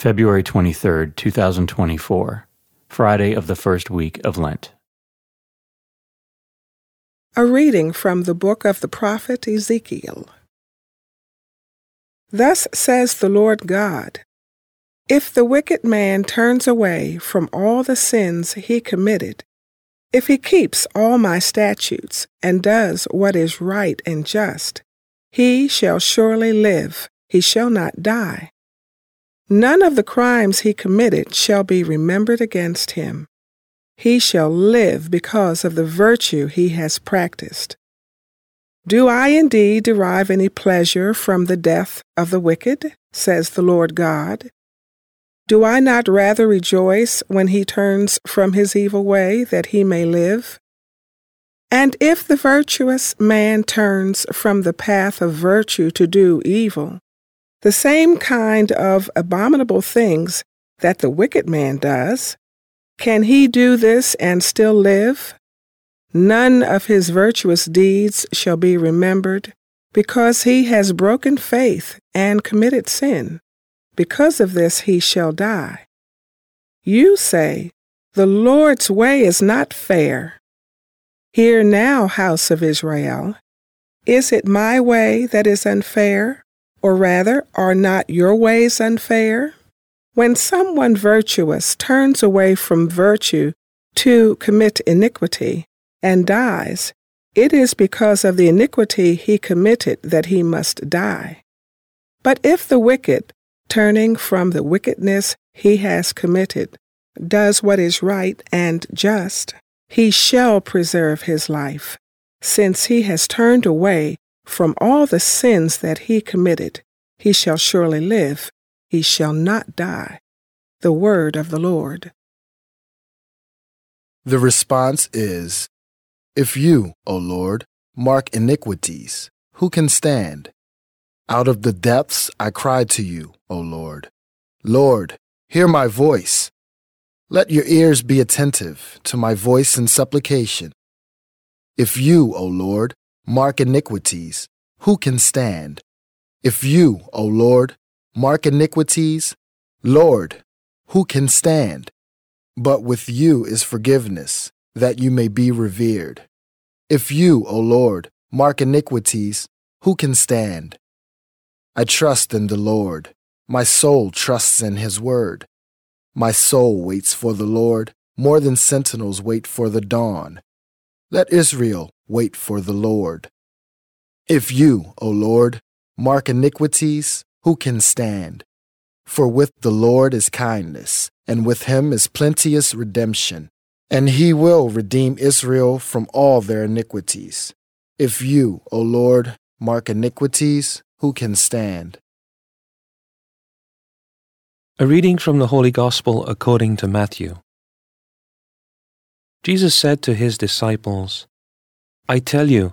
February 23rd, 2024, Friday of the first week of Lent. A reading from the book of the prophet Ezekiel. Thus says the Lord God If the wicked man turns away from all the sins he committed, if he keeps all my statutes and does what is right and just, he shall surely live, he shall not die. None of the crimes he committed shall be remembered against him. He shall live because of the virtue he has practiced. Do I indeed derive any pleasure from the death of the wicked? says the Lord God. Do I not rather rejoice when he turns from his evil way that he may live? And if the virtuous man turns from the path of virtue to do evil, the same kind of abominable things that the wicked man does, can he do this and still live? None of his virtuous deeds shall be remembered, because he has broken faith and committed sin. Because of this he shall die. You say, The Lord's way is not fair. Hear now, house of Israel. Is it my way that is unfair? Or rather, are not your ways unfair? When someone virtuous turns away from virtue to commit iniquity and dies, it is because of the iniquity he committed that he must die. But if the wicked, turning from the wickedness he has committed, does what is right and just, he shall preserve his life, since he has turned away from all the sins that he committed. He shall surely live, he shall not die. The word of the Lord. The response is If you, O Lord, mark iniquities, who can stand? Out of the depths I cry to you, O Lord. Lord, hear my voice. Let your ears be attentive to my voice in supplication. If you, O Lord, mark iniquities, who can stand? If you, O Lord, mark iniquities, Lord, who can stand? But with you is forgiveness, that you may be revered. If you, O Lord, mark iniquities, who can stand? I trust in the Lord. My soul trusts in his word. My soul waits for the Lord more than sentinels wait for the dawn. Let Israel wait for the Lord. If you, O Lord, mark iniquities, who can stand? For with the Lord is kindness, and with him is plenteous redemption, and he will redeem Israel from all their iniquities. If you, O Lord, mark iniquities, who can stand? A reading from the Holy Gospel according to Matthew. Jesus said to his disciples, I tell you,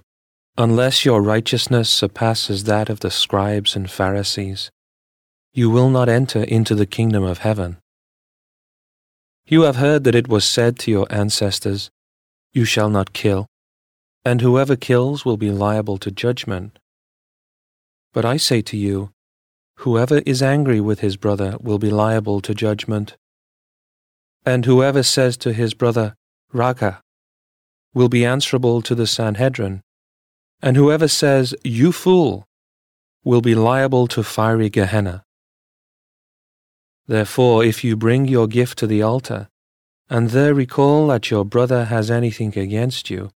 unless your righteousness surpasses that of the scribes and Pharisees, you will not enter into the kingdom of heaven. You have heard that it was said to your ancestors, You shall not kill, and whoever kills will be liable to judgment. But I say to you, whoever is angry with his brother will be liable to judgment. And whoever says to his brother, Raca, will be answerable to the Sanhedrin. And whoever says, You fool, will be liable to fiery Gehenna. Therefore, if you bring your gift to the altar, and there recall that your brother has anything against you,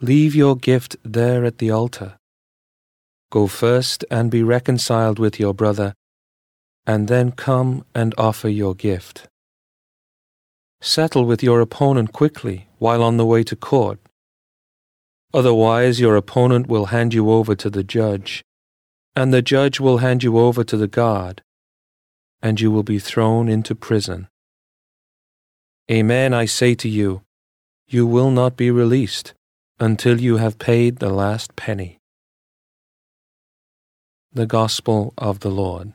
leave your gift there at the altar. Go first and be reconciled with your brother, and then come and offer your gift. Settle with your opponent quickly while on the way to court. Otherwise, your opponent will hand you over to the judge, and the judge will hand you over to the guard, and you will be thrown into prison. Amen, I say to you, you will not be released until you have paid the last penny. The Gospel of the Lord.